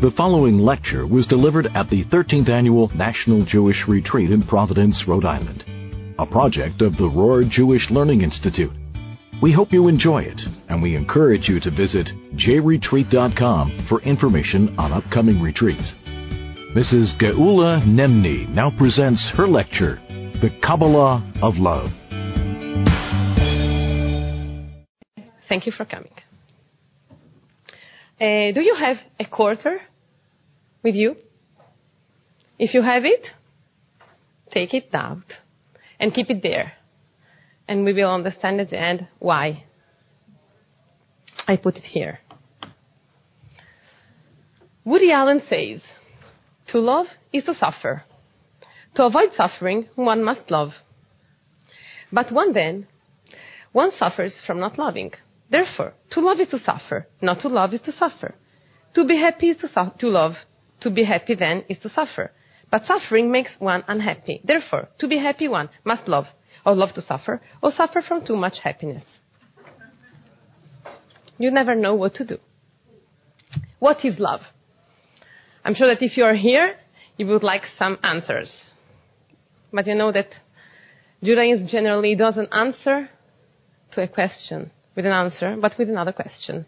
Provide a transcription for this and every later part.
The following lecture was delivered at the 13th Annual National Jewish Retreat in Providence, Rhode Island, a project of the Rohr Jewish Learning Institute. We hope you enjoy it, and we encourage you to visit jretreat.com for information on upcoming retreats. Mrs. Geula Nemni now presents her lecture, The Kabbalah of Love. Thank you for coming. Uh, do you have a quarter with you? If you have it, take it out and keep it there. And we will understand at the end why I put it here. Woody Allen says, to love is to suffer. To avoid suffering, one must love. But one then, one suffers from not loving. Therefore, to love is to suffer. Not to love is to suffer. To be happy is to, su- to love. To be happy then is to suffer. But suffering makes one unhappy. Therefore, to be happy one must love, or love to suffer, or suffer from too much happiness. You never know what to do. What is love? I'm sure that if you are here, you would like some answers. But you know that Judaism generally doesn't answer to a question with an answer, but with another question.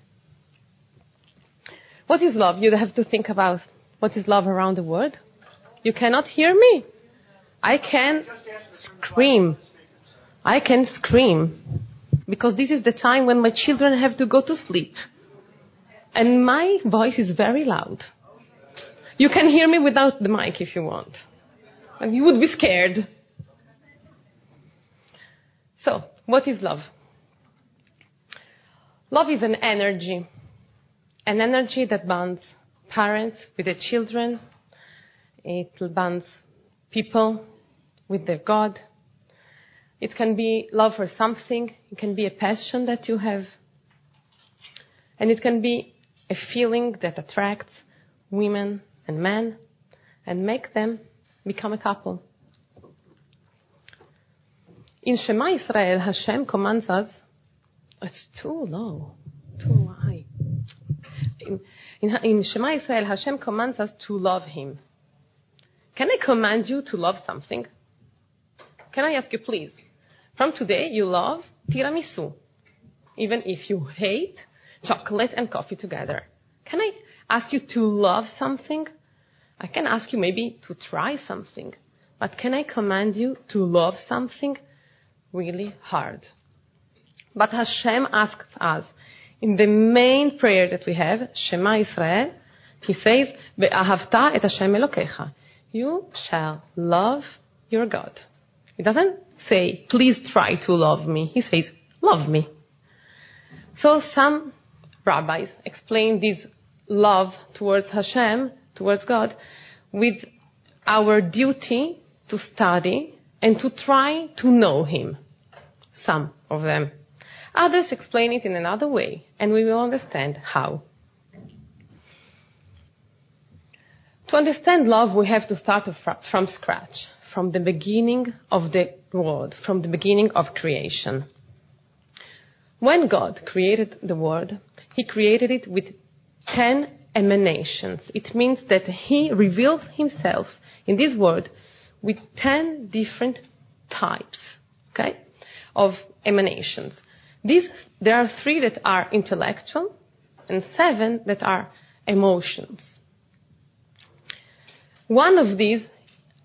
What is love? You have to think about what is love around the world. You cannot hear me. I can scream. I can scream. Because this is the time when my children have to go to sleep. And my voice is very loud. You can hear me without the mic if you want. And you would be scared. So, what is love? Love is an energy, an energy that bonds parents with their children, it bonds people with their God. It can be love for something, it can be a passion that you have, and it can be a feeling that attracts women and men and make them become a couple. In Shema Israel, Hashem commands us it's too low, too high. In, in, in Shema Israel, Hashem commands us to love Him. Can I command you to love something? Can I ask you, please? From today, you love tiramisu, even if you hate chocolate and coffee together. Can I ask you to love something? I can ask you maybe to try something, but can I command you to love something really hard? But Hashem asks us in the main prayer that we have, Shema Israel, He says, "Ve'ahavta et Hashem Elokecha." You shall love your God. He doesn't say, "Please try to love me." He says, "Love me." So some rabbis explain this love towards Hashem, towards God, with our duty to study and to try to know Him. Some of them. Others explain it in another way, and we will understand how. To understand love, we have to start from scratch, from the beginning of the world, from the beginning of creation. When God created the world, He created it with ten emanations. It means that He reveals Himself in this world with ten different types, okay, of emanations. There are three that are intellectual and seven that are emotions. One of these,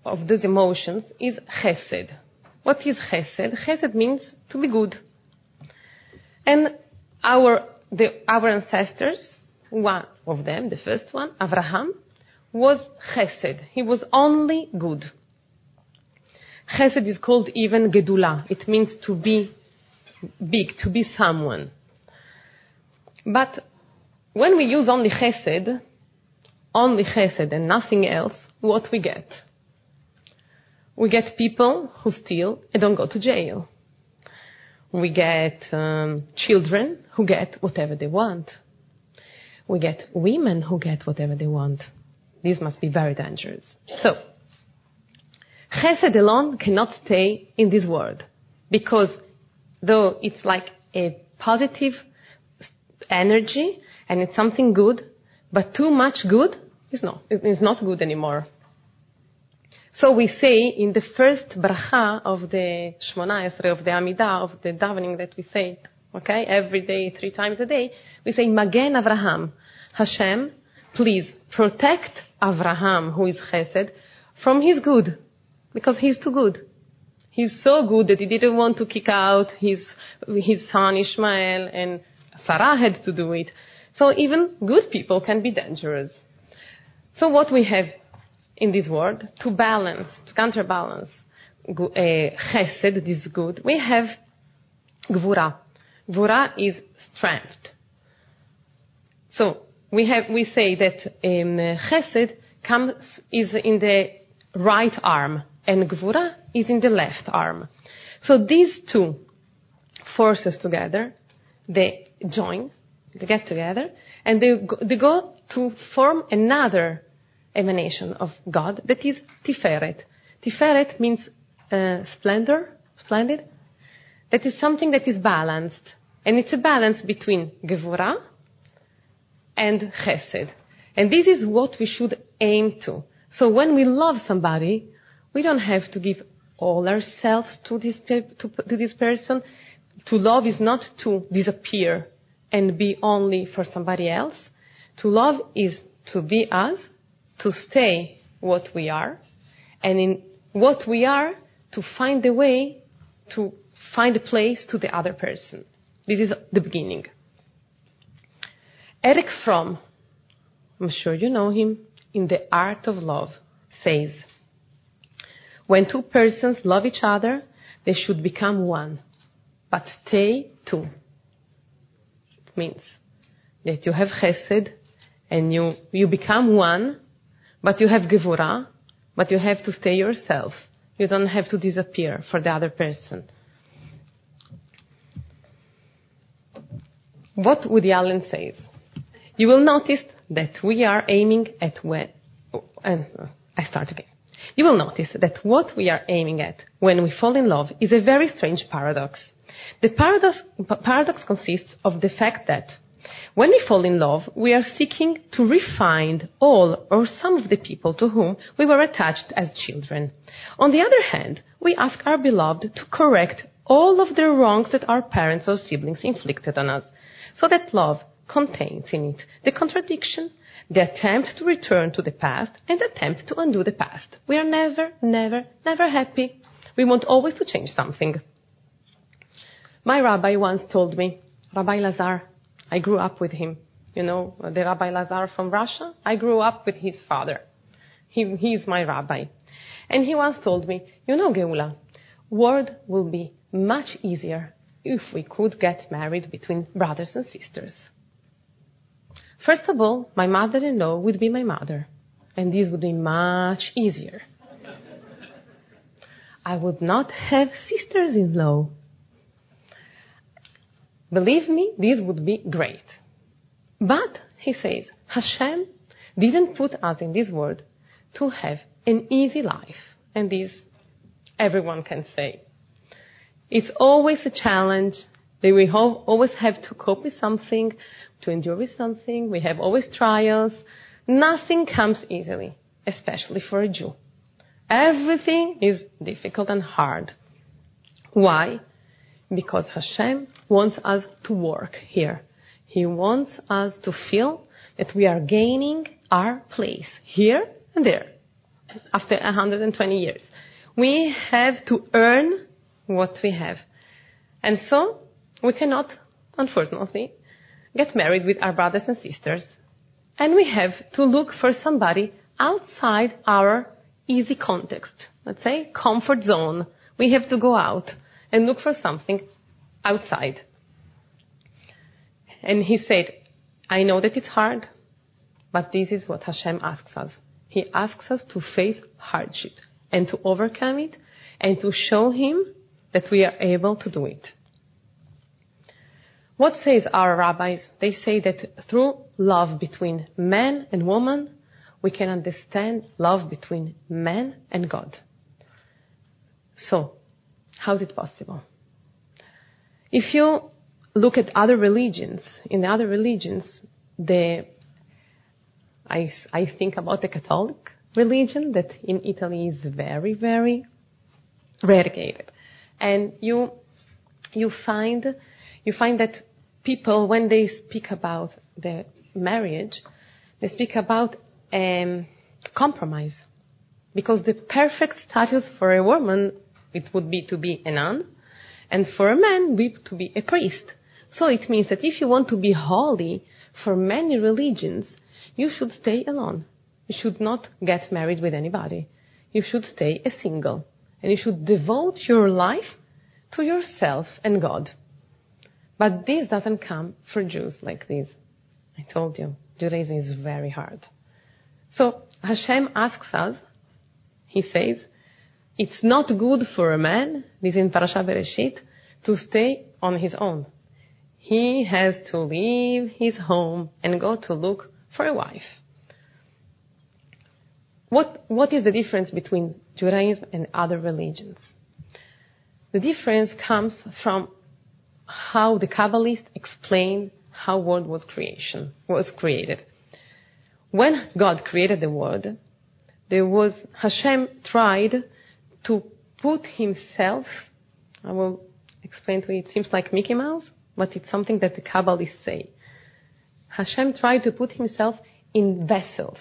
of these emotions is chesed. What is chesed? Chesed means to be good. And our, the, our ancestors, one of them, the first one, Abraham, was chesed. He was only good. Chesed is called even gedula. It means to be big, to be someone. But when we use only chesed, only chesed and nothing else, what we get? We get people who steal and don't go to jail. We get um, children who get whatever they want. We get women who get whatever they want. This must be very dangerous. So, chesed alone cannot stay in this world because though it's like a positive energy and it's something good, but too much good is not, it's not good anymore. So we say in the first bracha of the Shmona Esrei, of the Amidah, of the davening that we say, okay, every day, three times a day, we say, Magen Avraham. Hashem, please protect Avraham, who is chesed, from his good, because he's too good. He's so good that he didn't want to kick out his, his son Ishmael, and Sarah had to do it. So even good people can be dangerous. So what we have in this world, to balance, to counterbalance uh, chesed, this good, we have gvura. Gvura is strength. So we have we say that um, chesed comes is in the right arm and gvura is in the left arm. So these two forces together, they join, they get together, and they go, they go to form another emanation of God that is Tiferet. Tiferet means uh, splendor, splendid. That is something that is balanced. And it's a balance between Gevurah and Chesed. And this is what we should aim to. So when we love somebody, we don't have to give all ourselves to this, to, to this person. To love is not to disappear and be only for somebody else. To love is to be us to stay what we are, and in what we are, to find a way to find a place to the other person. This is the beginning. Erich Fromm, I'm sure you know him, in The Art of Love, says, When two persons love each other, they should become one, but stay two. It means that you have chesed and you, you become one, but you have gevura, but you have to stay yourself. You don't have to disappear for the other person. What Woody Allen says. You will notice that we are aiming at when, oh, and uh, I start again. You will notice that what we are aiming at when we fall in love is a very strange paradox. The paradox, consists of the fact that when we fall in love, we are seeking to refine all or some of the people to whom we were attached as children. On the other hand, we ask our beloved to correct all of the wrongs that our parents or siblings inflicted on us, so that love contains in it the contradiction, the attempt to return to the past, and the attempt to undo the past. We are never, never, never happy. We want always to change something. My rabbi once told me, Rabbi Lazar, I grew up with him. You know, the Rabbi Lazar from Russia, I grew up with his father. He, is my rabbi. And he once told me, you know, Geula, world will be much easier if we could get married between brothers and sisters. First of all, my mother-in-law would be my mother, and this would be much easier. I would not have sisters-in-law Believe me, this would be great. But, he says, Hashem didn't put us in this world to have an easy life. And this everyone can say. It's always a challenge. We always have to cope with something, to endure with something. We have always trials. Nothing comes easily, especially for a Jew. Everything is difficult and hard. Why? because Hashem wants us to work here. He wants us to feel that we are gaining our place here and there after 120 years. We have to earn what we have. And so we cannot, unfortunately, get married with our brothers and sisters. And we have to look for somebody outside our easy context. Let's say comfort zone. We have to go out and look for something outside. And he said, I know that it's hard, but this is what Hashem asks us. He asks us to face hardship and to overcome it and to show Him that we are able to do it. What says our rabbis? They say that through love between man and woman, we can understand love between man and God. So, how is it possible? If you look at other religions, in the other religions, the I, I think about the Catholic religion that in Italy is very, very relegated. And you, you find, you find that people, when they speak about their marriage, they speak about um, compromise. Because the perfect status for a woman, it would be to be a nun, and for a man, be to be a priest. So it means that if you want to be holy for many religions, you should stay alone. You should not get married with anybody. You should stay a single. And you should devote your life to yourself and God. But this doesn't come for Jews like this. I told you, Judaism is very hard. So Hashem asks us, He says, it's not good for a man, this in Parashat Bereshit, to stay on his own. He has to leave his home and go to look for a wife. What, what is the difference between Judaism and other religions? The difference comes from how the Kabbalists explain how world was creation was created. When God created the world, there was Hashem tried to put himself. I will explain to you. It seems like Mickey Mouse, but it's something that the Kabbalists say. Hashem tried to put himself in vessels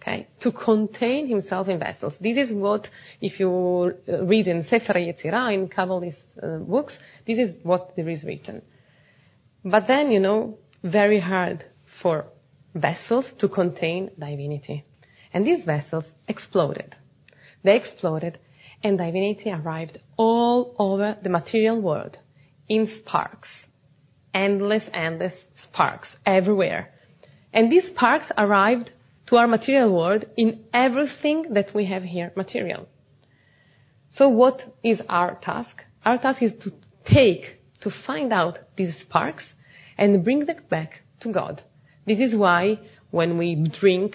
okay, to contain himself in vessels. This is what, if you read in Sefer Yetzirah, in Kabbalist uh, books, this is what there is written. But then, you know, very hard for vessels to contain divinity. And these vessels exploded. They exploded, and divinity arrived all over the material world in sparks. Endless, endless sparks everywhere. And these sparks arrived to our material world in everything that we have here material. So what is our task? Our task is to take, to find out these sparks and bring them back to God. This is why when we drink,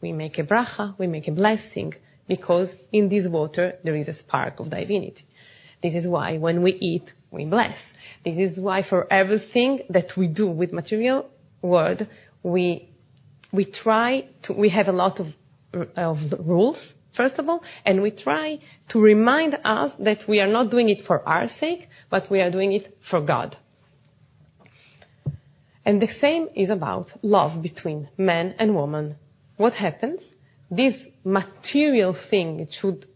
we make a bracha, we make a blessing, because in this water there is a spark of divinity. This is why when we eat, we bless. This is why for everything that we do with material world, we we try to, we have a lot of, of rules, first of all, and we try to remind us that we are not doing it for our sake, but we are doing it for God. And the same is about love between man and woman. What happens? This material thing, it should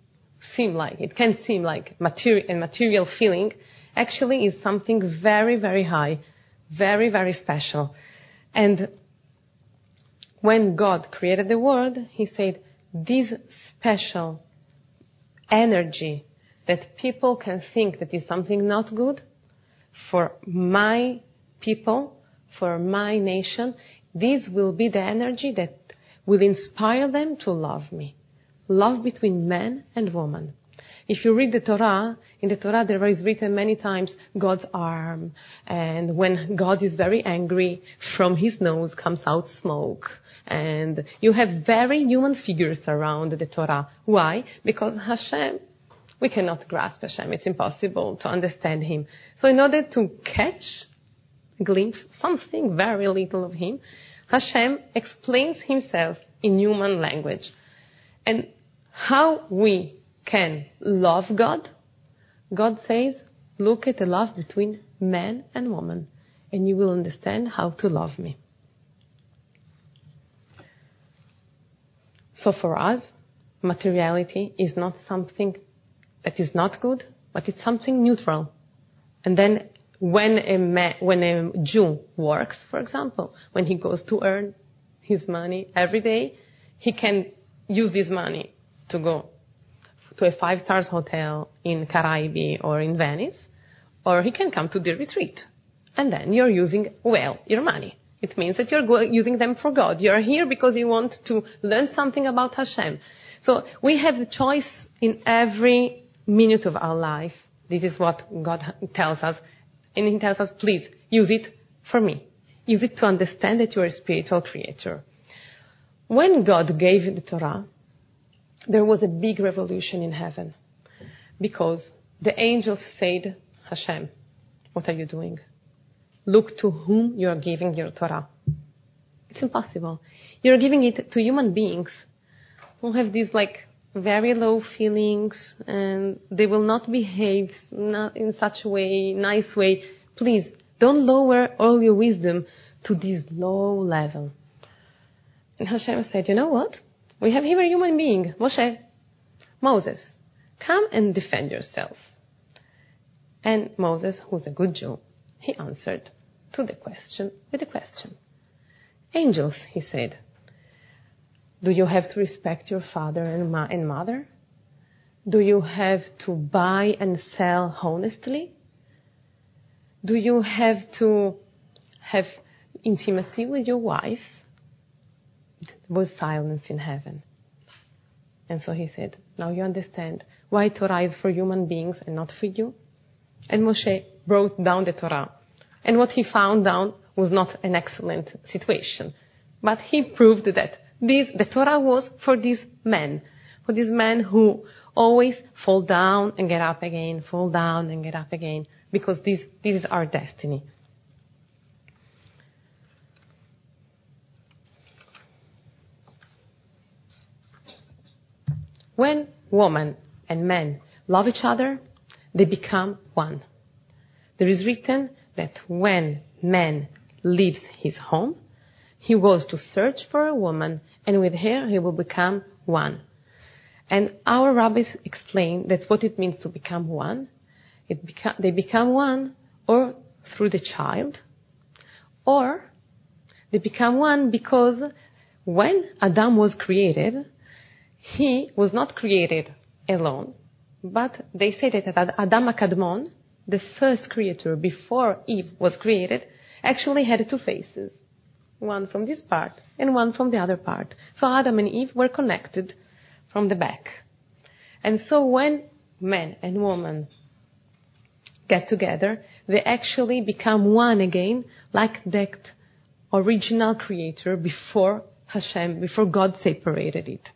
seem like, it can seem like material, a material feeling, actually is something very, very high, very, very special. And when God created the world, He said, this special energy that people can think that is something not good for my people, for my nation, this will be the energy that will inspire them to love me. Love between man and woman. If you read the Torah, in the Torah there is written many times God's arm, and when God is very angry, from his nose comes out smoke. And you have very human figures around the Torah. Why? Because Hashem, we cannot grasp Hashem. It's impossible to understand him. So in order to catch glimpse, something very little of him, Hashem explains himself in human language. And how we can love God, God says, look at the love between man and woman, and you will understand how to love me. So for us, materiality is not something that is not good, but it's something neutral. And then when a, ma- when a Jew works, for example, when he goes to earn his money every day, he can use this money to go to a five stars hotel in Caraïbes or in Venice, or he can come to the retreat. And then you're using well your money. It means that you're using them for God. You're here because you want to learn something about Hashem. So we have the choice in every minute of our life. This is what God tells us. And He tells us, please use it for me. Use it to understand that you're a spiritual creator. When God gave the Torah, there was a big revolution in heaven because the angels said, Hashem, what are you doing? Look to whom you are giving your Torah. It's impossible. You're giving it to human beings who have these like very low feelings and they will not behave not in such a way, nice way. Please don't lower all your wisdom to this low level. And Hashem said, you know what? We have here a human being, Moshe, Moses. Come and defend yourself. And Moses, who's a good Jew, he answered to the question with a question. Angels, he said, do you have to respect your father and, ma- and mother? Do you have to buy and sell honestly? Do you have to have intimacy with your wife? Was silence in heaven. And so he said, Now you understand why Torah is for human beings and not for you. And Moshe wrote down the Torah. And what he found down was not an excellent situation. But he proved that this, the Torah was for these men, for these men who always fall down and get up again, fall down and get up again, because this, this is our destiny. When woman and man love each other, they become one. There is written that when man leaves his home, he goes to search for a woman, and with her he will become one. And our rabbis explain that what it means to become one, beca- they become one or through the child, or they become one because when Adam was created, he was not created alone, but they say that Adam Akadmon, the first creator before Eve was created, actually had two faces. One from this part and one from the other part. So Adam and Eve were connected from the back. And so when man and woman get together, they actually become one again, like that original creator before Hashem, before God separated it.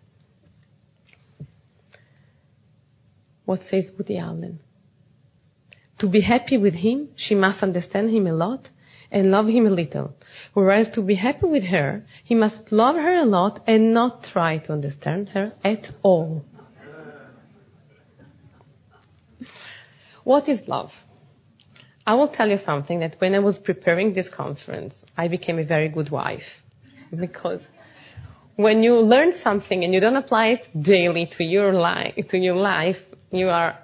What says Woody Allen? To be happy with him, she must understand him a lot and love him a little. Whereas to be happy with her, he must love her a lot and not try to understand her at all. What is love? I will tell you something that when I was preparing this conference, I became a very good wife. Because when you learn something and you don't apply it daily to your life, to your life, you are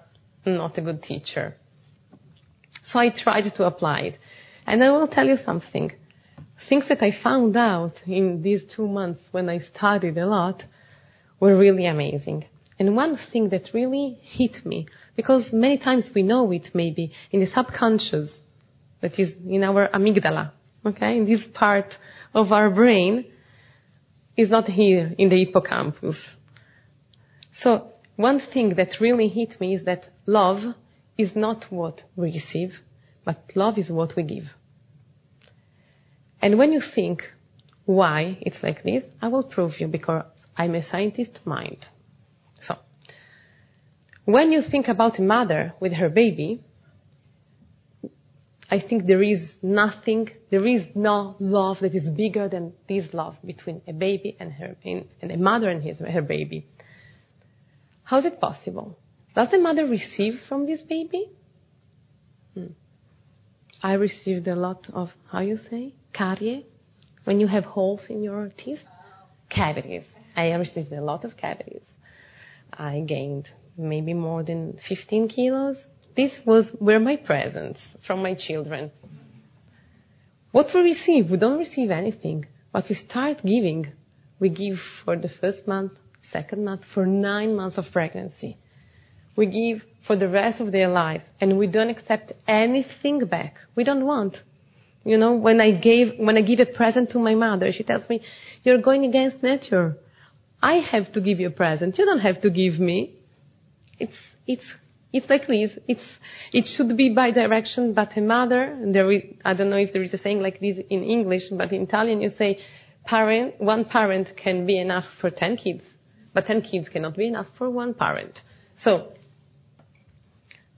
not a good teacher. So I tried to apply it. And I will tell you something. Things that I found out in these two months when I studied a lot were really amazing. And one thing that really hit me, because many times we know it maybe in the subconscious, that is in our amygdala, okay, in this part of our brain, is not here in the hippocampus. So one thing that really hit me is that love is not what we receive, but love is what we give. And when you think why it's like this, I will prove you because I'm a scientist mind. So, when you think about a mother with her baby, I think there is nothing, there is no love that is bigger than this love between a baby and her, and a mother and his, her baby. How is it possible? Does the mother receive from this baby? Hmm. I received a lot of, how you say, carie, when you have holes in your teeth, cavities. I received a lot of cavities. I gained maybe more than 15 kilos. This was were my presents from my children. What we receive, we don't receive anything, but we start giving. We give for the first month, second month, for nine months of pregnancy. We give for the rest of their lives, and we don't accept anything back. We don't want. You know, when I gave, when I give a present to my mother, she tells me, "You're going against nature. I have to give you a present. You don't have to give me." It's it's it's like this. It's it should be by direction, but a mother. And there is, I don't know if there is a saying like this in English, but in Italian you say, "Parent, one parent can be enough for ten kids." But 10 kids cannot be enough for one parent. So,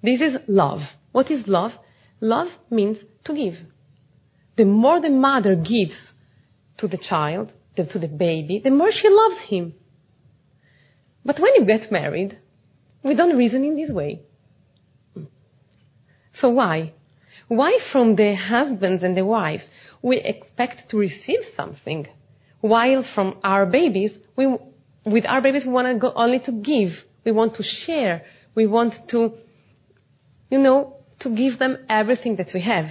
this is love. What is love? Love means to give. The more the mother gives to the child, to the baby, the more she loves him. But when you get married, we don't reason in this way. So why? Why from the husbands and the wives we expect to receive something, while from our babies, we, with our babies we want to go only to give, we want to share, we want to, you know, to give them everything that we have.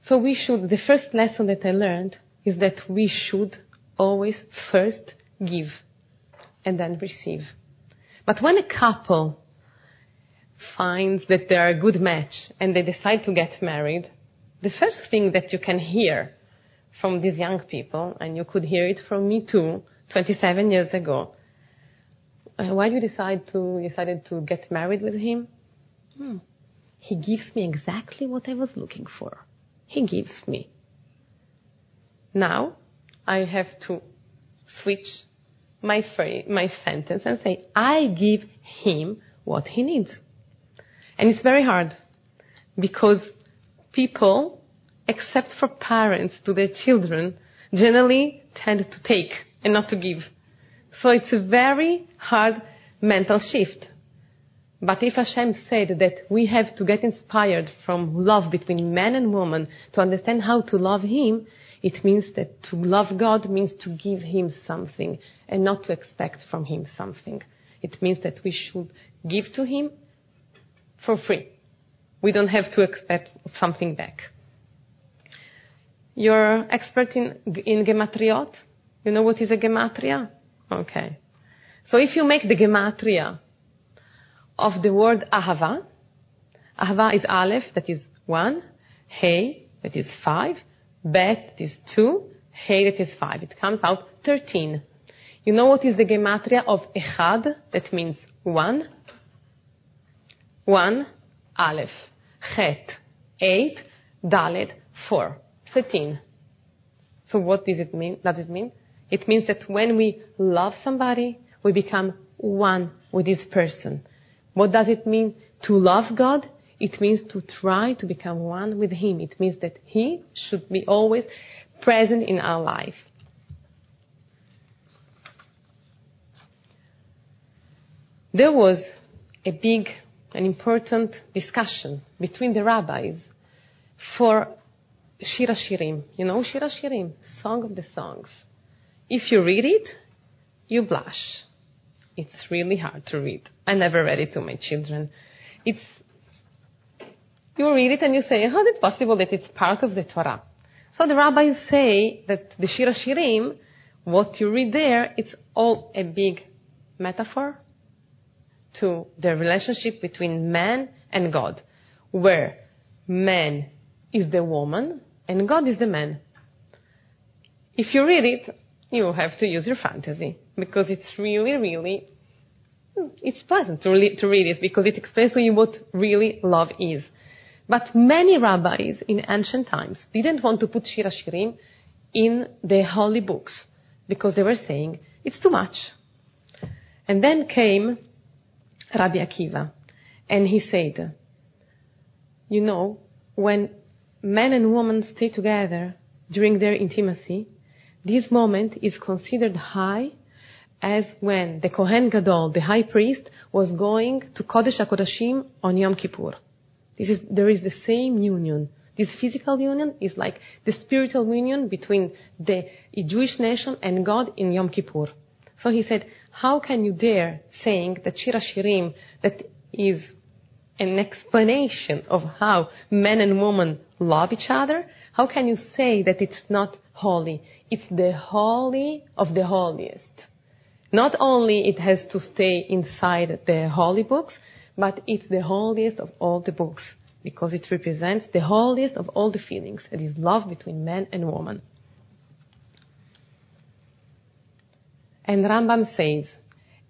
So we should, the first lesson that I learned is that we should always first give and then receive. But when a couple finds that they are a good match and they decide to get married, the first thing that you can hear from these young people, and you could hear it from me too, 27 years ago, uh, why did you decide to decided to get married with him? Hmm. He gives me exactly what I was looking for. He gives me. Now I have to switch my phrase, my sentence and say, I give him what he needs. And it's very hard because people, except for parents to their children, generally tend to take and not to give. So it's a very hard mental shift. But if Hashem said that we have to get inspired from love between man and woman to understand how to love Him, it means that to love God means to give Him something and not to expect from Him something. It means that we should give to Him for free. We don't have to expect something back. You're expert in, in gematriot? You know what is a gematria? Okay. So if you make the gematria of the word ahava, ahava is aleph, that is one, hey, that is five, bet, that is two, hey, that is five. It comes out 13. You know what is the gematria of echad? That means one. One, aleph. Chet, eight. Dalet, four. 13. So what does it mean? Does it mean? It means that when we love somebody, we become one with this person. What does it mean to love God? It means to try to become one with Him. It means that He should be always present in our life. There was a big and important discussion between the rabbis for Shir HaShirim. You know Shir HaShirim, Song of the Songs. If you read it, you blush. It's really hard to read. I never read it to my children. It's you read it and you say, how is it possible that it's part of the Torah? So the rabbis say that the Shir HaShirim, what you read there, it's all a big metaphor to the relationship between man and God, where man is the woman and God is the man. If you read it, you have to use your fantasy because it's really, really, hmm, it's pleasant to, to read it because it explains to you what really love is. But many rabbis in ancient times didn't want to put Shir HaShirim in the holy books because they were saying it's too much. And then came Rabbi Akiva and he said, you know, when man and women stay together during their intimacy, this moment is considered high as when the Kohen Gadol, the high priest, was going to Kodesh HaKodashim on Yom Kippur. This is, there is the same union. This physical union is like the spiritual union between the Jewish nation and God in Yom Kippur. So he said, how can you dare saying that Shir HaShirim, that is an explanation of how men and women love each other, how can you say that it's not holy? It's the holy of the holiest. Not only it has to stay inside the holy books, but it's the holiest of all the books because it represents the holiest of all the feelings. It is love between man and woman. And Rambam says,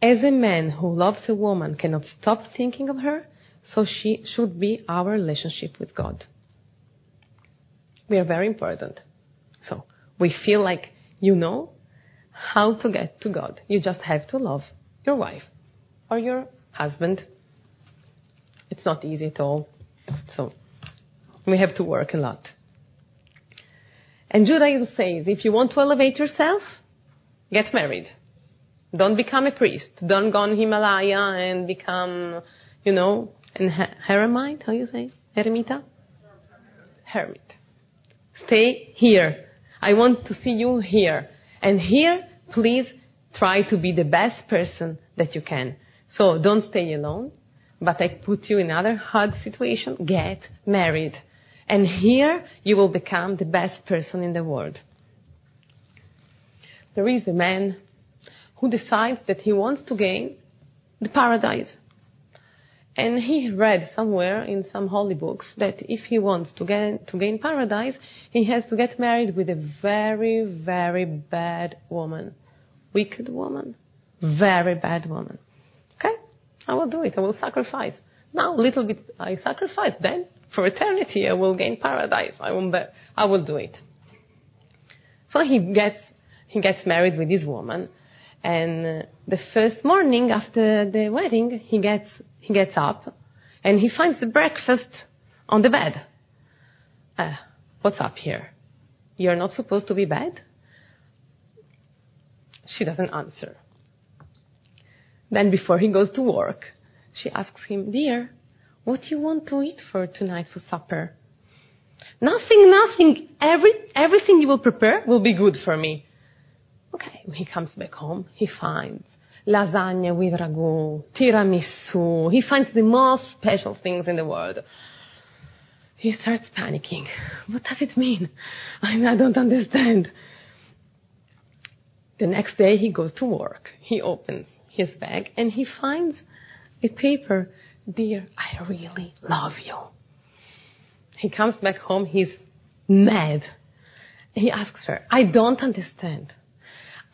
as a man who loves a woman cannot stop thinking of her, so she should be our relationship with God. We are very important. So we feel like you know how to get to God. You just have to love your wife or your husband. It's not easy at all. So We have to work a lot. And Judaism says if you want to elevate yourself, get married. Don't become a priest. Don't go on Himalaya and become, you know, an heremite. How you say? Eremita? Hermit. Stay here. I want to see you here. And here, please try to be the best person that you can. So don't stay alone, but I put you in another hard situation. Get married. And here you will become the best person in the world. There is a man who decides that he wants to gain the paradise. And he read somewhere in some holy books that if he wants to gain, to gain paradise, he has to get married with a very, very bad woman. Wicked woman. Very bad woman. Okay? I will do it. I will sacrifice. Now, a little bit I sacrifice. Then, for eternity, I will gain paradise. I will, I will do it. So he gets, he gets married with this woman. And uh, the first morning after the wedding, he gets, he gets up and he finds the breakfast on the bed. Uh, what's up here? You're not supposed to be bed? She doesn't answer. Then before he goes to work, she asks him, Dear, what do you want to eat for tonight for supper? Nothing, nothing. Every, everything you will prepare will be good for me. Okay, when he comes back home, he finds lasagna with ragu, tiramisu. He finds the most special things in the world. He starts panicking. What does it mean? I, I don't understand. The next day he goes to work. He opens his bag and he finds a paper. Dear, I really love you. He comes back home. He's mad. He asks her, I don't understand.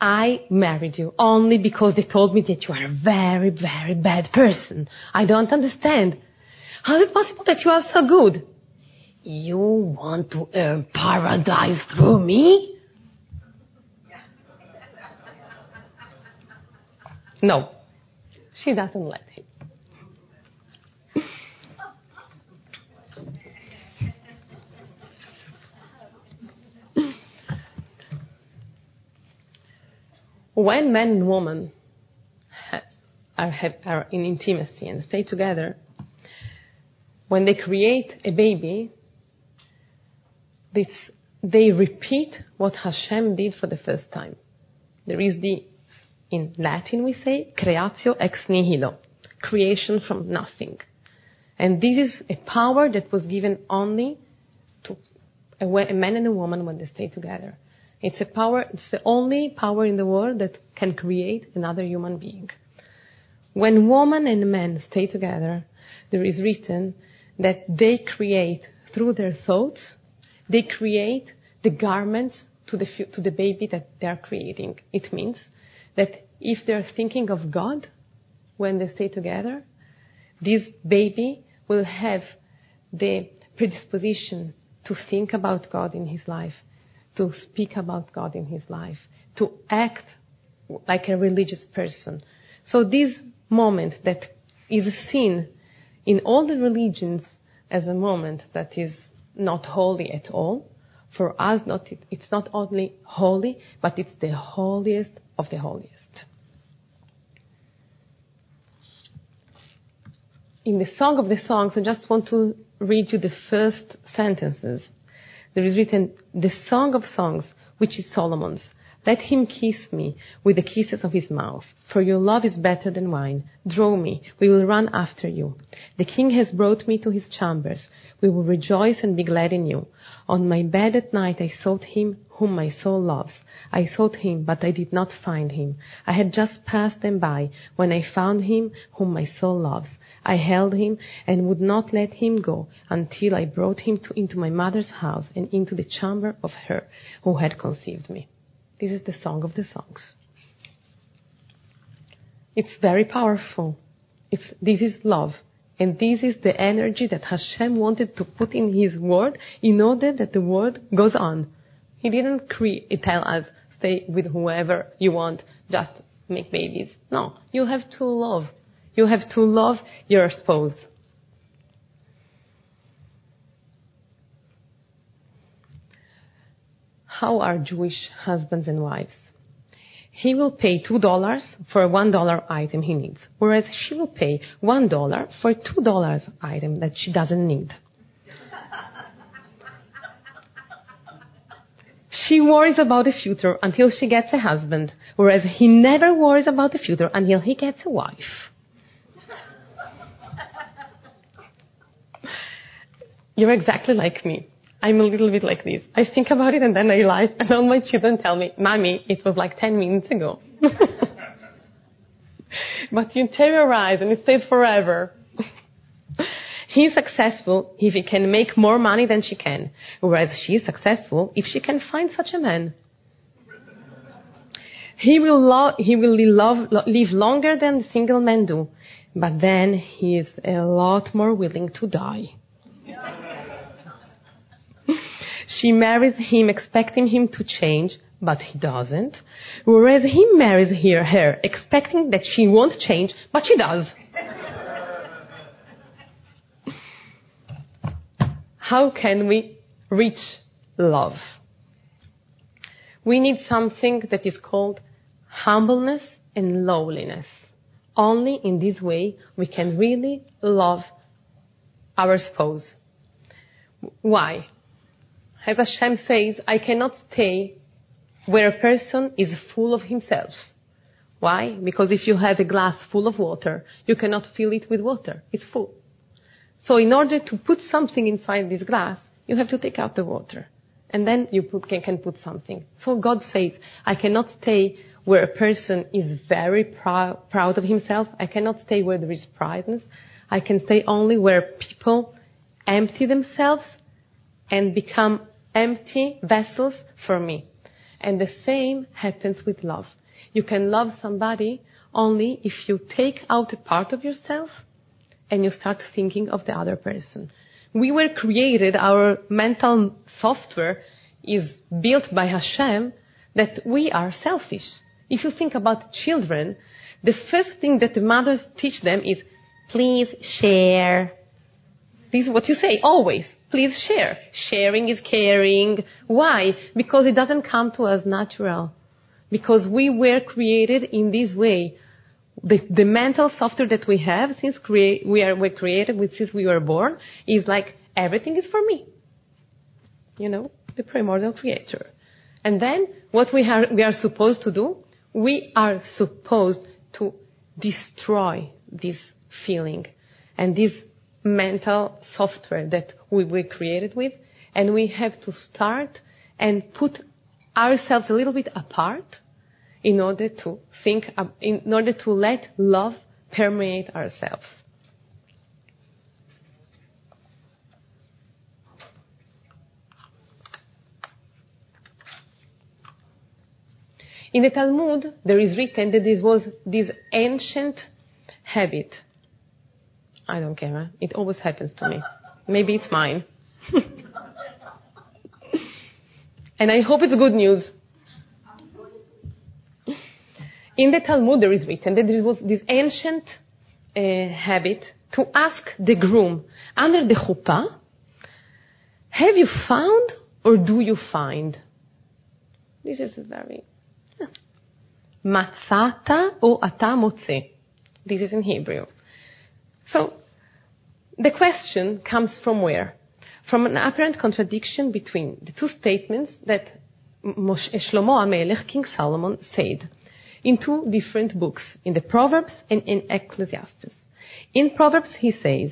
I married you only because they told me that you are a very, very bad person. I don't understand. How is it possible that you are so good? You want to earn paradise through me? No. She doesn't let him. When man and woman are, in intimacy and stay together, when they create a baby, they repeat what Hashem did for the first time. There is the, in Latin we say, creatio ex nihilo, creation from nothing. And this is a power that was given only to a man and a woman when they stay together. It's a power, it's the only power in the world that can create another human being. When woman and man stay together, there is written that they create through their thoughts, they create the garments to the, to the baby that they are creating. It means that if they're thinking of God when they stay together, this baby will have the predisposition to think about God in his life to speak about God in his life, to act like a religious person. So this moment that is seen in all the religions as a moment that is not holy at all, for us not, it's not only holy, but it's the holiest of the holiest. In the Song of the Songs, I just want to read you the first sentences there is written, the Song of Songs, which is Solomon's. Let him kiss me with the kisses of his mouth, for your love is better than wine. Draw me, we will run after you. The king has brought me to his chambers. We will rejoice and be glad in you. On my bed at night I sought him whom my soul loves. I sought him, but I did not find him. I had just passed them by when I found him whom my soul loves. I held him and would not let him go until I brought him to, into my mother's house and into the chamber of her who had conceived me. This is the song of the songs. It's very powerful. It's, this is love. And this is the energy that Hashem wanted to put in His word in order that the word goes on. He didn't create, tell us, stay with whoever you want, just make babies. No, you have to love. You have to love your spouse. How are Jewish husbands and wives. He will pay $2 for a $1 item he needs, whereas she will pay $1 for a $2 item that she doesn't need. She worries about the future until she gets a husband, whereas he never worries about the future until he gets a wife. You're exactly like me. I'm a little bit like this. I think about it and then I laugh, and all my children tell me, Mommy, it was like 10 minutes ago. but you terrorize and it stays forever. He's successful if he can make more money than she can, whereas she's successful if she can find such a man. He will, lo- he will love, live longer than single men do, but then he is a lot more willing to die. She marries him expecting him to change, but he doesn't, whereas he marries her, her expecting that she won't change, but she does. How can we reach love? We need something that is called humbleness and lowliness. Only in this way we can really love our spouse. Why? As Hashem says, I cannot stay where a person is full of himself. Why? Because if you have a glass full of water, you cannot fill it with water. It's full. So in order to put something inside this glass, you have to take out the water. And then you put, can, can put something. So God says, I cannot stay where a person is very prou- proud of himself. I cannot stay where there is prideness. I can stay only where people empty themselves and become empty vessels for me. And the same happens with love. You can love somebody only if you take out a part of yourself and you start thinking of the other person. We were created, our mental software is built by Hashem that we are selfish. If you think about children, the first thing that the mothers teach them is, please share. This is what you say always. Please share. Sharing is caring. Why? Because it doesn't come to us natural. Because we were created in this way the, the mental software that we have since create, we are we created with since we were born is like everything is for me. You know, the primordial creator. And then what we are we are supposed to do, we are supposed to destroy this feeling and this mental software that we were created with, and we have to start and put ourselves a little bit apart in order to think, in order to let love permeate ourselves. In the Talmud, there is written that this was this ancient habit. I don't care. It always happens to me. Maybe it's mine. and I hope it's good news. In the Talmud, there is written that there was this ancient uh, habit to ask the groom under the chuppah, have you found or do you find? This is very. Matzata or ata motze. This is in Hebrew. So, the question comes from where? From an apparent contradiction between the two statements that eh, Shlomo HaMelech, King Solomon, said in two different books, in the Proverbs and in Ecclesiastes. In Proverbs he says,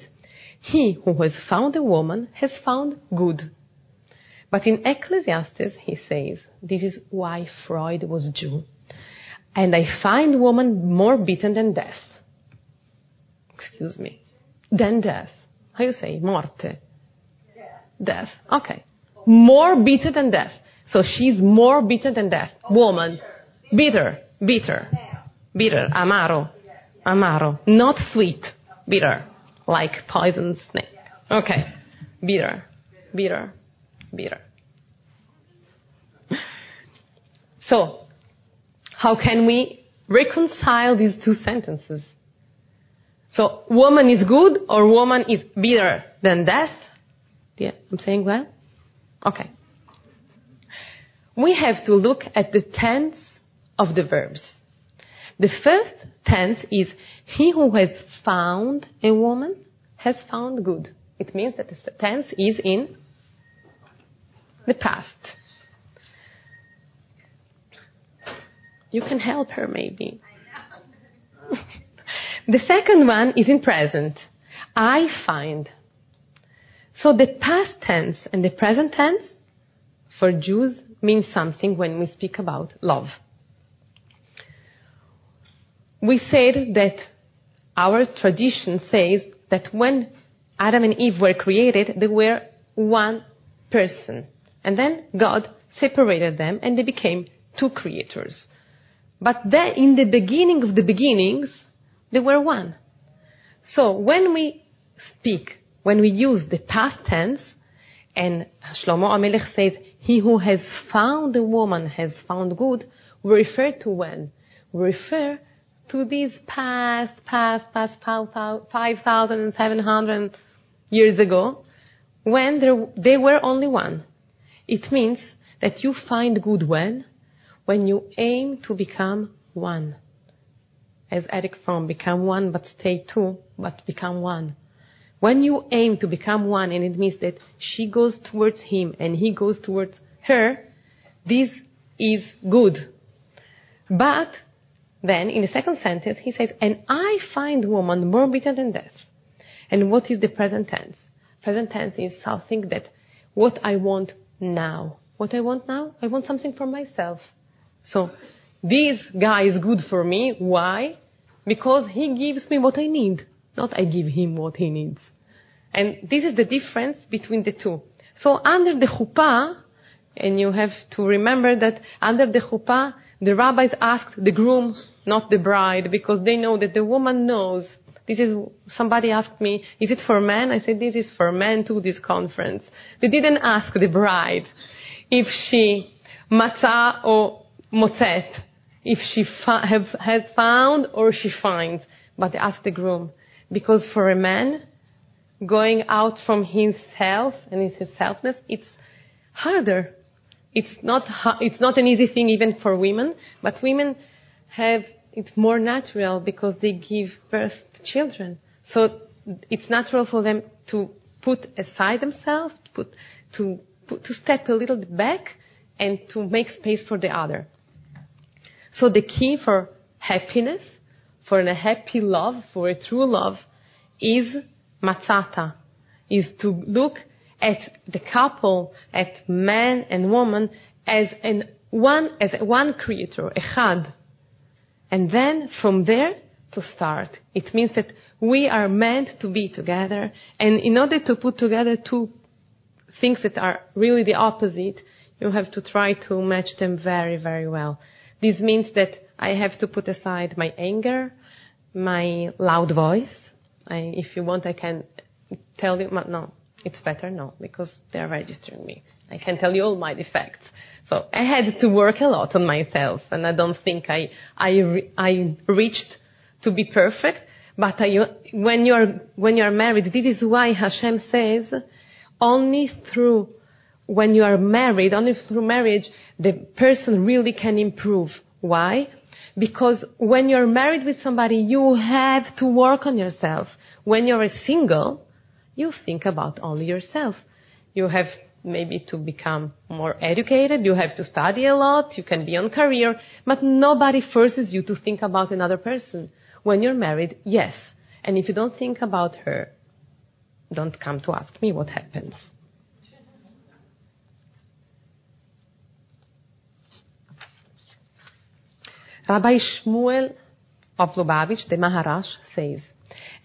He who has found a woman has found good. But in Ecclesiastes he says, This is why Freud was Jew. And I find woman more beaten than death. Excuse me. Than death. How you say? Morte. Death. Death. Okay. More bitter than death. So she's more bitter than death. Woman. Bitter. Bitter. Bitter. Amaro. Amaro. Not sweet. Bitter. Like poison snake. Okay. Bitter. Bitter. Bitter. So, how can we reconcile these two sentences? So, woman is good or woman is better than death? Yeah, I'm saying well? Okay. we have to look at the tense of the verbs. The first tense is he who has found a woman has found good. It means that the tense is in the past. You can help her maybe. the second one is in present. I find. So the past tense and the present tense for Jews means something when we speak about love. We said that our tradition says that when Adam and Eve were created, they were one person. And then God separated them and they became two creators. But then in the beginning of the beginnings, they were one. So when we speak, when we use the past tense, and Shlomo Amelech says, he who has found a woman has found good, we refer to when? We refer to these past, past, past 5,700 years ago, when there, they were only one. It means that you find good when? When you aim to become one. As Erich Fromm, become one but stay two, but become one. When you aim to become one, and it means that she goes towards him and he goes towards her, this is good. But then in the second sentence, he says, And I find woman more bitter than death. And what is the present tense? Present tense is something that what I want now. What I want now? I want something for myself. So this guy is good for me. Why? Because he gives me what I need not I give him what he needs. And this is the difference between the two. So under the chuppah, and you have to remember that under the chuppah, the rabbis asked the groom, not the bride, because they know that the woman knows. This is, somebody asked me, is it for men? I said, this is for men to this conference. They didn't ask the bride if she matzah or motzet, if she have, has found or she finds, but asked the groom. Because for a man, going out from himself and his selfness, it's harder. It's not, it's not an easy thing even for women, but women have, it's more natural because they give birth to children. So it's natural for them to put aside themselves, to, put, to, put, to step a little bit back and to make space for the other. So the key for happiness for a happy love, for a true love, is matzata, is to look at the couple, at man and woman, as an one, as one creator, echad. And then from there to start. It means that we are meant to be together, and in order to put together two things that are really the opposite, you have to try to match them very, very well. This means that I have to put aside my anger, my loud voice. I, if you want, I can tell you. No, it's better no, because they're registering me. I can tell you all my defects. So I had to work a lot on myself, and I don't think I I I reached to be perfect. But I, when you're when you're married, this is why Hashem says, only through when you are married, only through marriage, the person really can improve. Why? Because when you're married with somebody, you have to work on yourself. When you're single, you think about only yourself. You have maybe to become more educated, you have to study a lot, you can be on career, but nobody forces you to think about another person. When you're married, yes. And if you don't think about her, don't come to ask me what happens. Rabbi Shmuel of Lubavitch, the Maharash, says,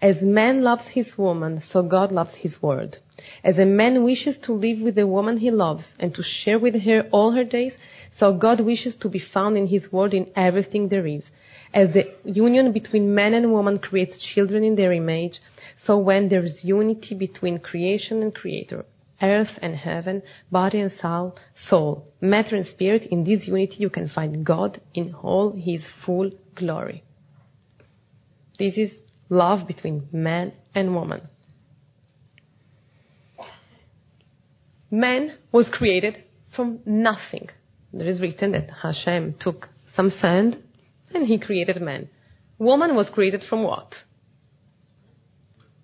As man loves his woman, so God loves his word. As a man wishes to live with the woman he loves and to share with her all her days, so God wishes to be found in his word in everything there is. As the union between man and woman creates children in their image, so when there is unity between creation and creator, earth and heaven, body and soul, soul, matter and spirit, in this unity you can find God in all his full glory. This is love between man and woman. Man was created from nothing. there is written that Hashem took some sand and he created man. Woman was created from what?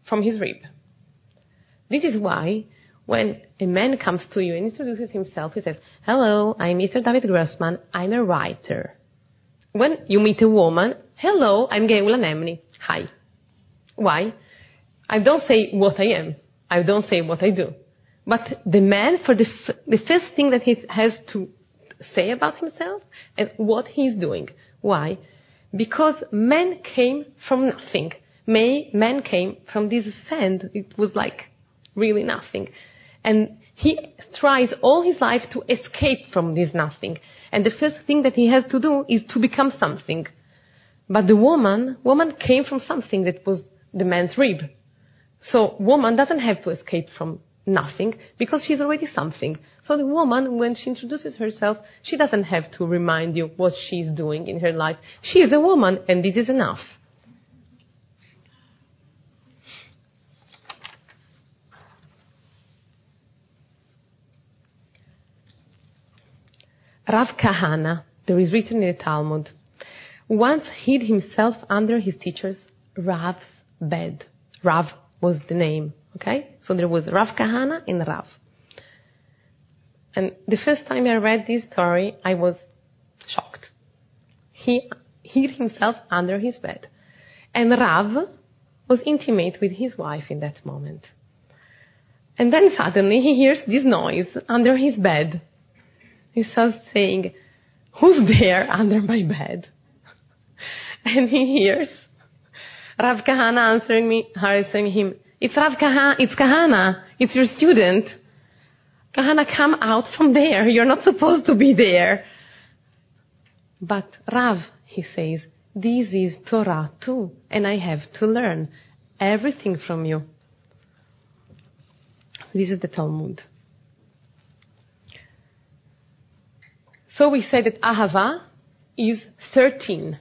From his rib. This is why when a man comes to you and introduces himself, he says, Hello, I'm Mr. David Grossman. I'm a writer. When you meet a woman, Hello, I'm Geula Nemni. Hi. Why? I don't say what I am. I don't say what I do. But the man, for the, f- the first thing that he has to say about himself and what he's doing. Why? Because men came from nothing. May, man came from this sand. It was like really nothing. And he tries all his life to escape from this nothing. And the first thing that he has to do is to become something. But the woman, woman came from something that was the man's rib. So woman doesn't have to escape from nothing because she's already something. So the woman, when she introduces herself, she doesn't have to remind you what she's doing in her life. She is a woman and this is enough. Rav Kahana, there is written in the Talmud, once hid himself under his teacher's Rav's bed. Rav was the name, okay? So there was Rav Kahana and Rav. And the first time I read this story, I was shocked. He hid himself under his bed. And Rav was intimate with his wife in that moment. And then suddenly he hears this noise under his bed. He starts saying, Who's there under my bed? and he hears Rav Kahana answering me, answering him, It's Rav Kahana, it's Kahana, it's your student. Kahana, come out from there. You're not supposed to be there. But Rav, he says, this is Torah too, and I have to learn everything from you. This is the Talmud. So we say that Ahava is 13.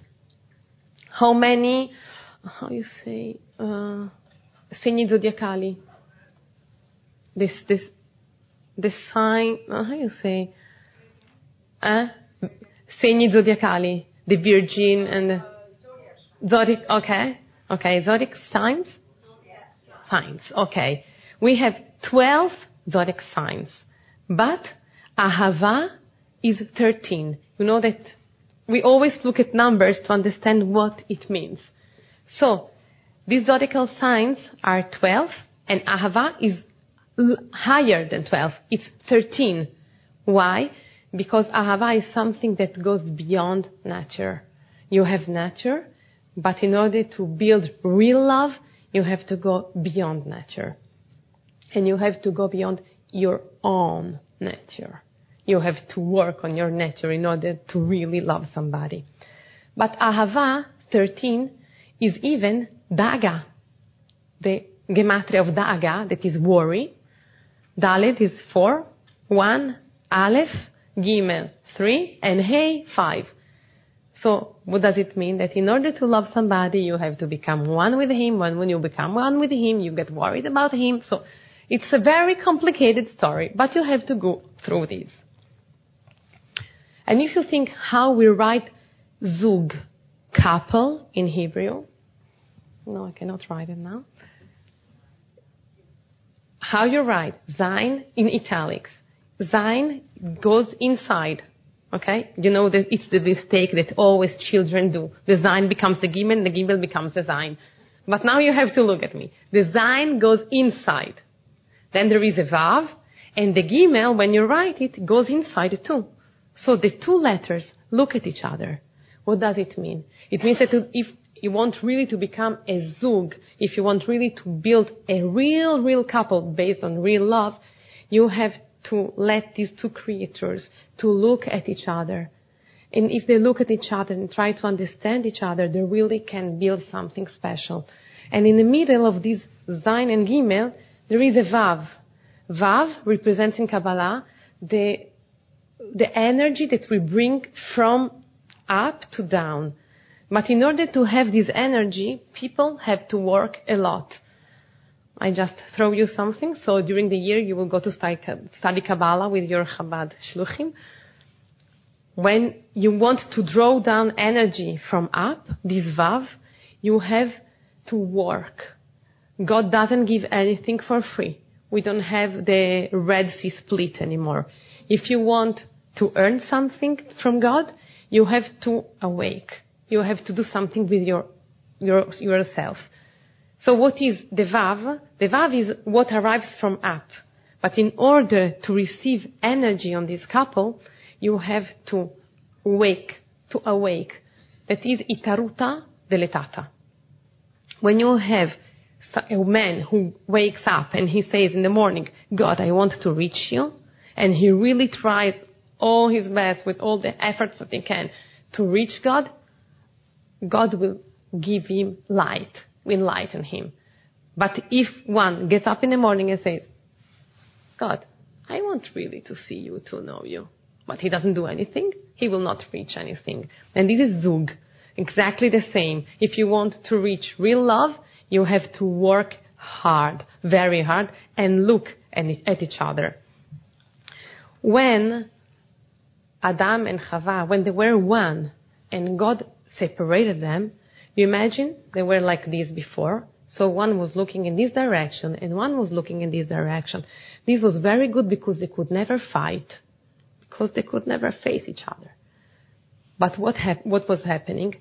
How many, how you say, uh, segni zodiacali? This, this, the sign, uh, how you say, eh? Segni zodiacali, the Virgin and the zodiac, okay, okay, zodiac signs? Signs, okay. We have 12 zodiac signs, but Ahava is 13. You know that we always look at numbers to understand what it means. So, these zodiacal signs are 12, and Ahava is higher than 12. It's 13. Why? Because Ahava is something that goes beyond nature. You have nature, but in order to build real love, you have to go beyond nature. And you have to go beyond your own nature. You have to work on your nature in order to really love somebody. But Ahava 13 is even Daga, the gematria of Daga, that is worry. Dalet is 4, 1, Aleph, Gimel 3, and Hey 5. So what does it mean? That in order to love somebody, you have to become one with him. When, when you become one with him, you get worried about him. So it's a very complicated story, but you have to go through this. And if you think how we write zug, couple in Hebrew, no, I cannot write it now. How you write Zain in italics. Zain goes inside. Okay? You know that it's the mistake that always children do. The Zain becomes the Gimel, the Gimel becomes the Zain. But now you have to look at me. The Zain goes inside. Then there is a Vav, and the Gimel, when you write it, goes inside too. So the two letters look at each other. What does it mean? It means that if you want really to become a zug, if you want really to build a real, real couple based on real love, you have to let these two creatures to look at each other. And if they look at each other and try to understand each other, they really can build something special. And in the middle of this Zain and Gimel, there is a Vav. Vav represents in Kabbalah the, the energy that we bring from up to down. But in order to have this energy, people have to work a lot. I just throw you something. So during the year, you will go to study Kabbalah with your Chabad Shluchim. when you want to draw down energy from up, this vav, you have to work. God doesn't give anything for free. We don't have the Red Sea split anymore. If you want to earn something from God, you have to awake. You have to do something with your, your yourself. So what is the Vav? The Vav is what arrives from up. But in order to receive energy on this couple, you have to wake, to awake. That is itaruta deletata. When you have a man who wakes up and he says in the morning, God, I want to reach you, and he really tries all his best with all the efforts that he can to reach God, God will give him light, will enlighten him. But if one gets up in the morning and says, God, I want really to see you, to know you, but he doesn't do anything, he will not reach anything. And this is Zug. Exactly the same. If you want to reach real love, you have to work hard, very hard, and look at each other. When Adam and Chava, when they were one, and God separated them, you imagine they were like this before. So one was looking in this direction and one was looking in this direction. This was very good because they could never fight, because they could never face each other. But what, hap- what was happening?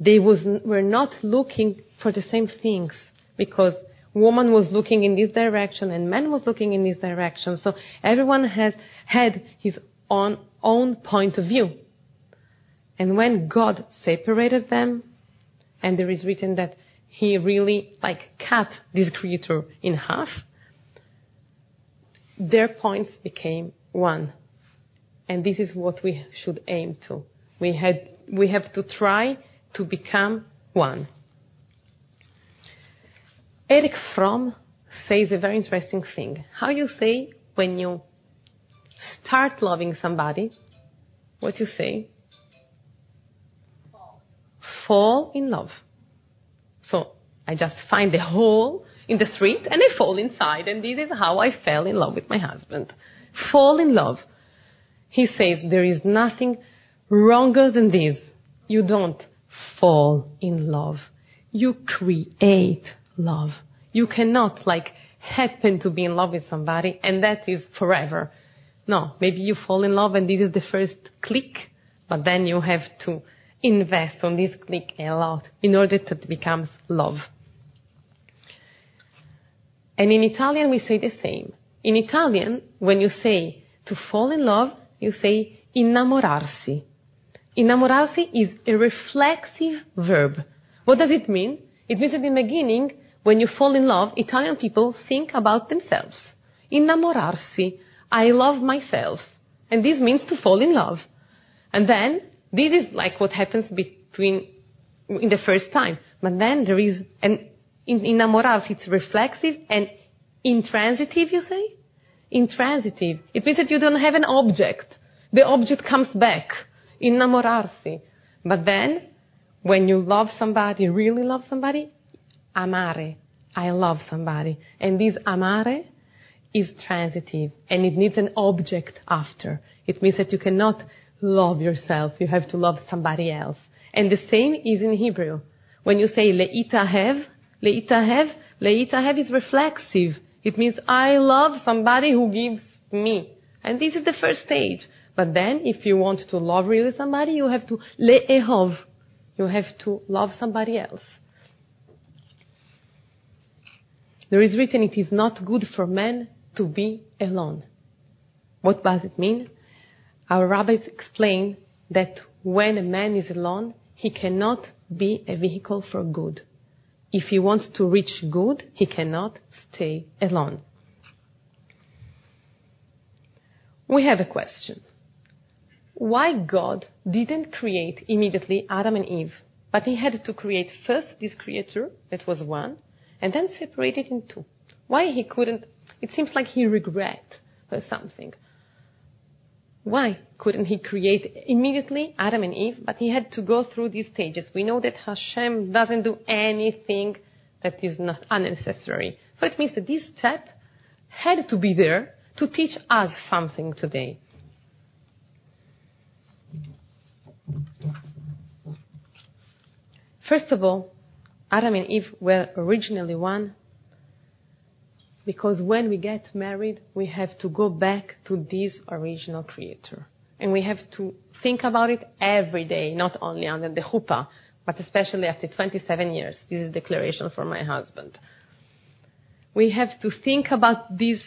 They was, were not looking for the same things because woman was looking in this direction and man was looking in this direction. So everyone has had his own, own point of view. And when God separated them, and there is written that he really like cut this creature in half, their points became one. And this is what we should aim to. We, had, we have to try to become one. Erich Fromm says a very interesting thing. How you say when you start loving somebody, what you say? Fall. Fall in love. So I just find a hole in the street and I fall inside, and this is how I fell in love with my husband. Fall in love. He says there is nothing wronger than this. You don't fall in love. You create love. You cannot like happen to be in love with somebody and that is forever. No, maybe you fall in love and this is the first click, but then you have to invest on this click a lot in order to it becomes love. And in Italian we say the same. In Italian, when you say to fall in love, you say innamorarsi. Innamorarsi is a reflexive verb. What does it mean? It means that in the beginning, when you fall in love, Italian people think about themselves. Innamorarsi. I love myself. And this means to fall in love. And then, this is like what happens between, in the first time. But then there is, an, in innamorarsi, it's reflexive and intransitive, you say? Intransitive. It means that you don't have an object. The object comes back. in Innamorarsi. But then, when you love somebody, really love somebody, amare. I love somebody. And this amare is transitive and it needs an object after. It means that you cannot love yourself. You have to love somebody else. And the same is in Hebrew. When you say leitahev, leitahev, leitahev is reflexive. It means I love somebody who gives me. And this is the first stage. But then if you want to love really somebody, you have to le'ehov. You have to love somebody else. There is written, it is not good for man to be alone. What does it mean? Our rabbis explain that when a man is alone, he cannot be a vehicle for good. If he wants to reach good, he cannot stay alone. We have a question. Why God didn't create immediately Adam and Eve, but he had to create first this creature that was one, and then separate it in two. Why he couldn't? It seems like he regret something. Why couldn't he create immediately Adam and Eve? But he had to go through these stages. We know that Hashem doesn't do anything that is not unnecessary. So it means that this step had to be there to teach us something today. First of all, Adam and Eve were originally one because when we get married, we have to go back to this original creator. And we have to think about it every day, not only under the chuppah, but especially after 27 years. This is declaration for my husband. We have to think about this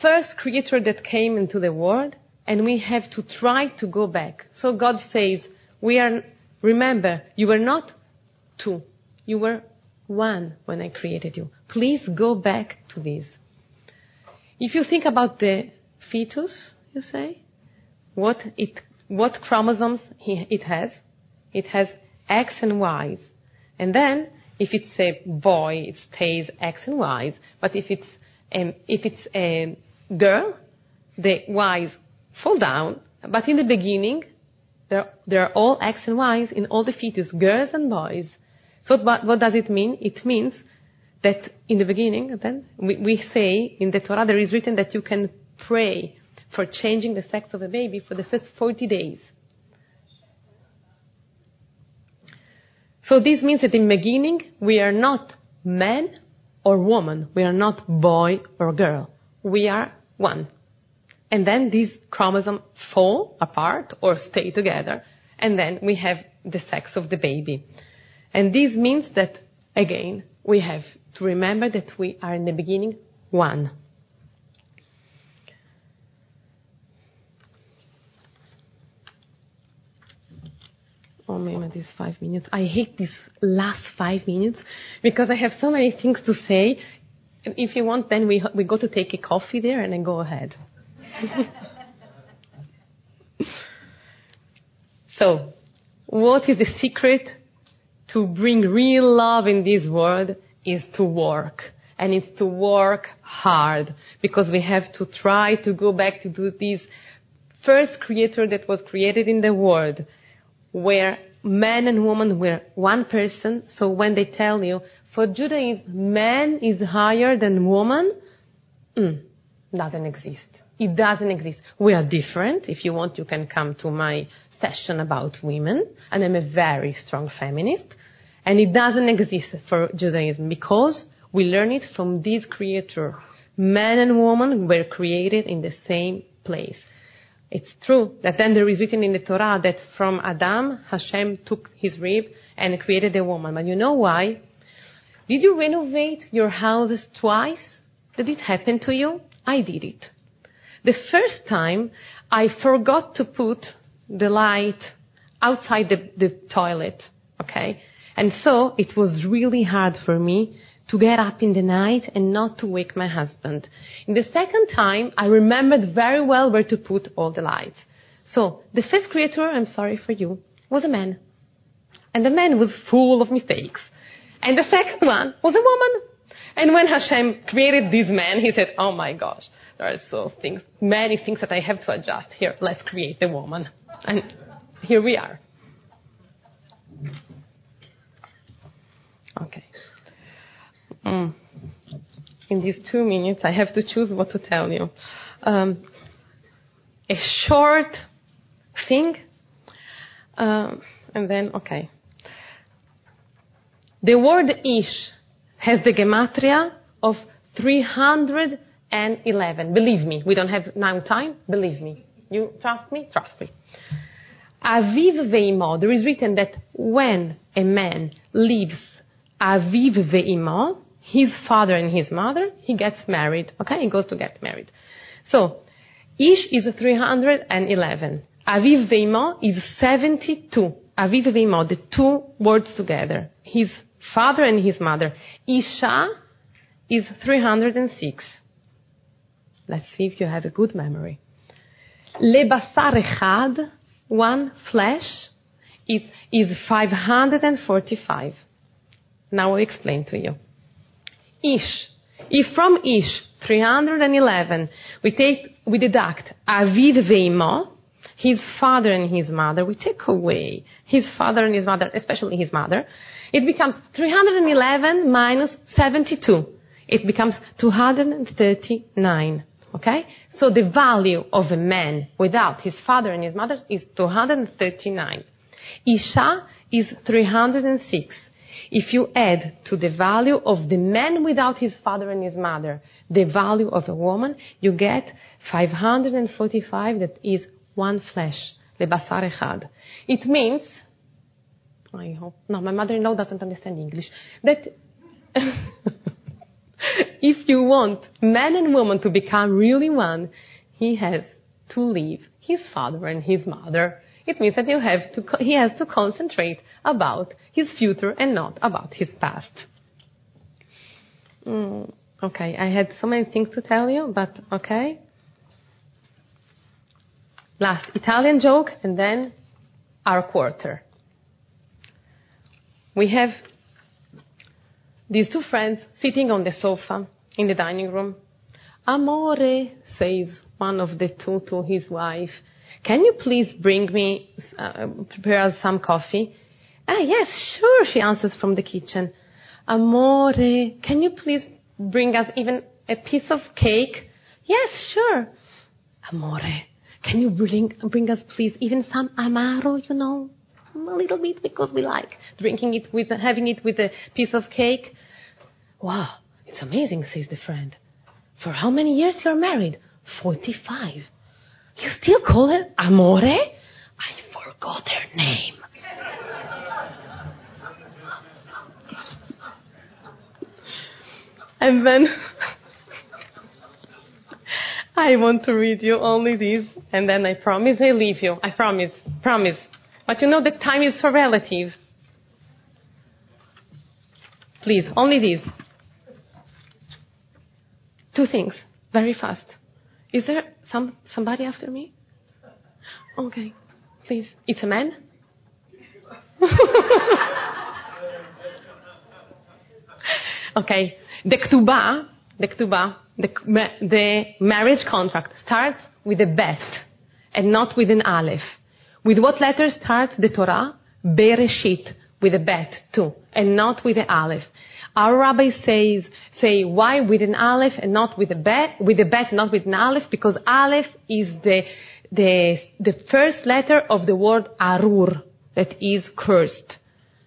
first creator that came into the world, and we have to try to go back. So God says, we are, remember, you were not two. You were one when I created you. Please go back to this. If you think about the fetus, you say, what it, what chromosomes he, it has, it has X and Y's. And then, if it's a boy, it stays X and Y's. But if it's, um, if it's a girl, the Y's fall down. But in the beginning, there, there are all X and Y's in all the fetus, girls and boys. So what, does it mean? It means that in the beginning, then we, say in the Torah there is written that you can pray for changing the sex of a baby for the first 40 days. So this means that in the beginning we are not man or woman. We are not boy or girl. We are one. And then these chromosomes fall apart or stay together. And then we have the sex of the baby. And this means that, again, we have to remember that we are in the beginning one. Oh man, these five minutes. I hate these last five minutes because I have so many things to say. If you want, then we, we go to take a coffee there and then go ahead. so, what is the secret to bring real love in this world is to work. And it's to work hard because we have to try to go back to do this first creator that was created in the world where man and woman were one person. So when they tell you for Judaism, man is higher than woman, mm, doesn't exist. It doesn't exist. We are different. If you want, you can come to my session about women. And I'm a very strong feminist. And it doesn't exist for Judaism because we learn it from this creator. Man and woman were created in the same place. It's true that then there is written in the Torah that from Adam, Hashem took his rib and created a woman. But you know why? Did you renovate your houses twice? Did it happen to you? I did it. The first time, I forgot to put the light outside the, toilet, okay? And so it was really hard for me to get up in the night and not to wake my husband. In the second time, I remembered very well where to put all the lights. So the first creator, I'm sorry for you, was a man. And the man was full of mistakes. And the second one was a woman. And when Hashem created this man, he said, Oh my gosh, there are so things, many things that I have to adjust. Here, let's create the woman. And here we are. Okay. Mm. In these two minutes, I have to choose what to tell you. Um, a short thing, um, and then, okay. The word ish has the gematria of 311. Believe me, we don't have now time. Believe me. You trust me? Trust me. Aviv ve'imo. There is written that when a man leaves Aviv ve'imo, his father and his mother, he gets married. Okay, he goes to get married. So, Ish is 311. Aviv ve'imo is 72. Aviv ve'imo, the two words together. His father and his mother. Isha is 306. Let's see if you have a good memory. Lebasar echad, one flesh, it is 545. Now I explain to you. Ish. If from Ish 311 we take we deduct Aviv ve'imo, his father and his mother, we take away his father and his mother, especially his mother, it becomes 311 minus 72. It becomes 239. Okay? So the value of a man without his father and his mother is 239. Isha is 306. If you add to the value of the man without his father and his mother the value of a woman, you get 545 that is one flesh, lebasar echad. It means, I hope, no, my mother-in-law doesn't understand English, that if you want man and woman to become really one, he has to leave his father and his mother. It means that you have to, he has to concentrate about his future and not about his past. Mm, okay, I had so many things to tell you, but okay. Last Italian joke and then our quarter. We have these two friends sitting on the sofa in the dining room. Amore, says one of the two to his wife. Can you please bring me, uh, prepare us some coffee? Ah, yes, sure, she answers from the kitchen. Amore, can you please bring us even a piece of cake? Yes, sure. Amore, can you bring, bring us please even some amaro, you know? A little bit because we like drinking it with, having it with a piece of cake. Wow, it's amazing, says the friend. For how many years you're married? 45. You still call her Amore? I forgot her name. and then I want to read you only this, and then I promise I leave you. I promise, promise. But you know that time is so relative. Please, only this. Two things, very fast. Is there some somebody after me? Okay, please. It's a man. okay, the ketubah, the ketubah, the, the marriage contract starts with a bet and not with an aleph. With what letter starts the Torah? Bereshit, with a bet too, and not with an aleph. Our rabbi says, say why with an aleph and not with a bet, with a bet, not with an aleph, because aleph is the, the, the first letter of the word arur, that is cursed.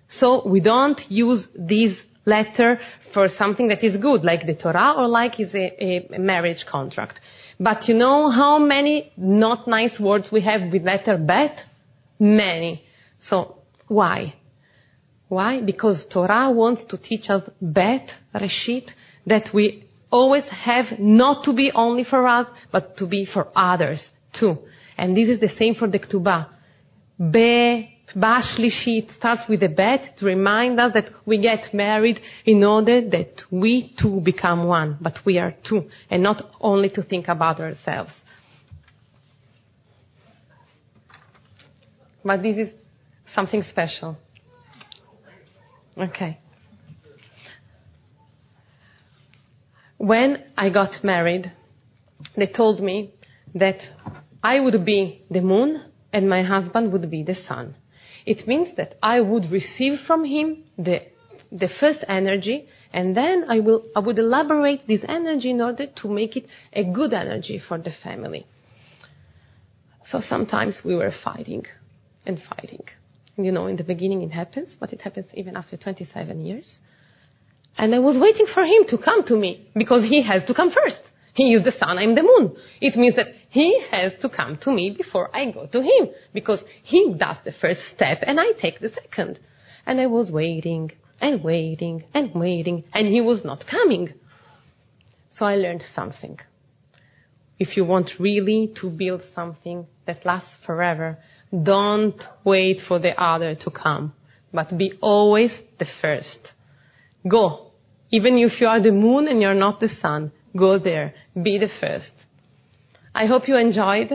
So we don't use this letter for something that is good, like the Torah or like is a, a marriage contract. But you know how many not nice words we have with letter bet? Many. So why? Why? Because Torah wants to teach us bet, reshit, that we always have not to be only for us, but to be for others too. And this is the same for the Ketubah. Be, Bashlishit starts with a bet to remind us that we get married in order that we too become one, but we are two, and not only to think about ourselves. But this is something special. Okay. When I got married, they told me that I would be the moon and my husband would be the sun. It means that I would receive from him the, the first energy and then I, will, I would elaborate this energy in order to make it a good energy for the family. So sometimes we were fighting and fighting. You know, in the beginning it happens, but it happens even after 27 years. And I was waiting for him to come to me because he has to come first. He is the sun, I'm the moon. It means that he has to come to me before I go to him because he does the first step and I take the second. And I was waiting and waiting and waiting and he was not coming. So I learned something. If you want really to build something that lasts forever, don't wait for the other to come, but be always the first. Go. Even if you are the moon and you're not the sun, go there. Be the first. I hope you enjoyed.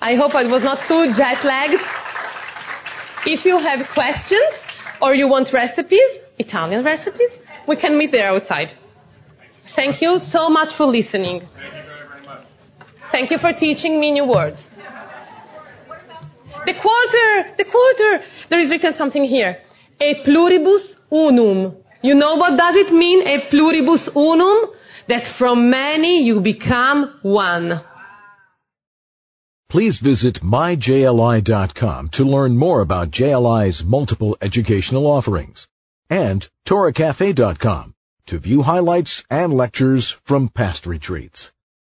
I hope I was not too jet lagged. If you have questions or you want recipes, Italian recipes, we can meet there outside. Thank you so much for listening. Thank you very, very much. Thank you for teaching me new words. The quarter, the quarter. There is written something here. A pluribus unum. You know what does it mean, a pluribus unum? That from many you become one. Please visit myjli.com to learn more about JLI's multiple educational offerings and TorahCafe.com to view highlights and lectures from past retreats.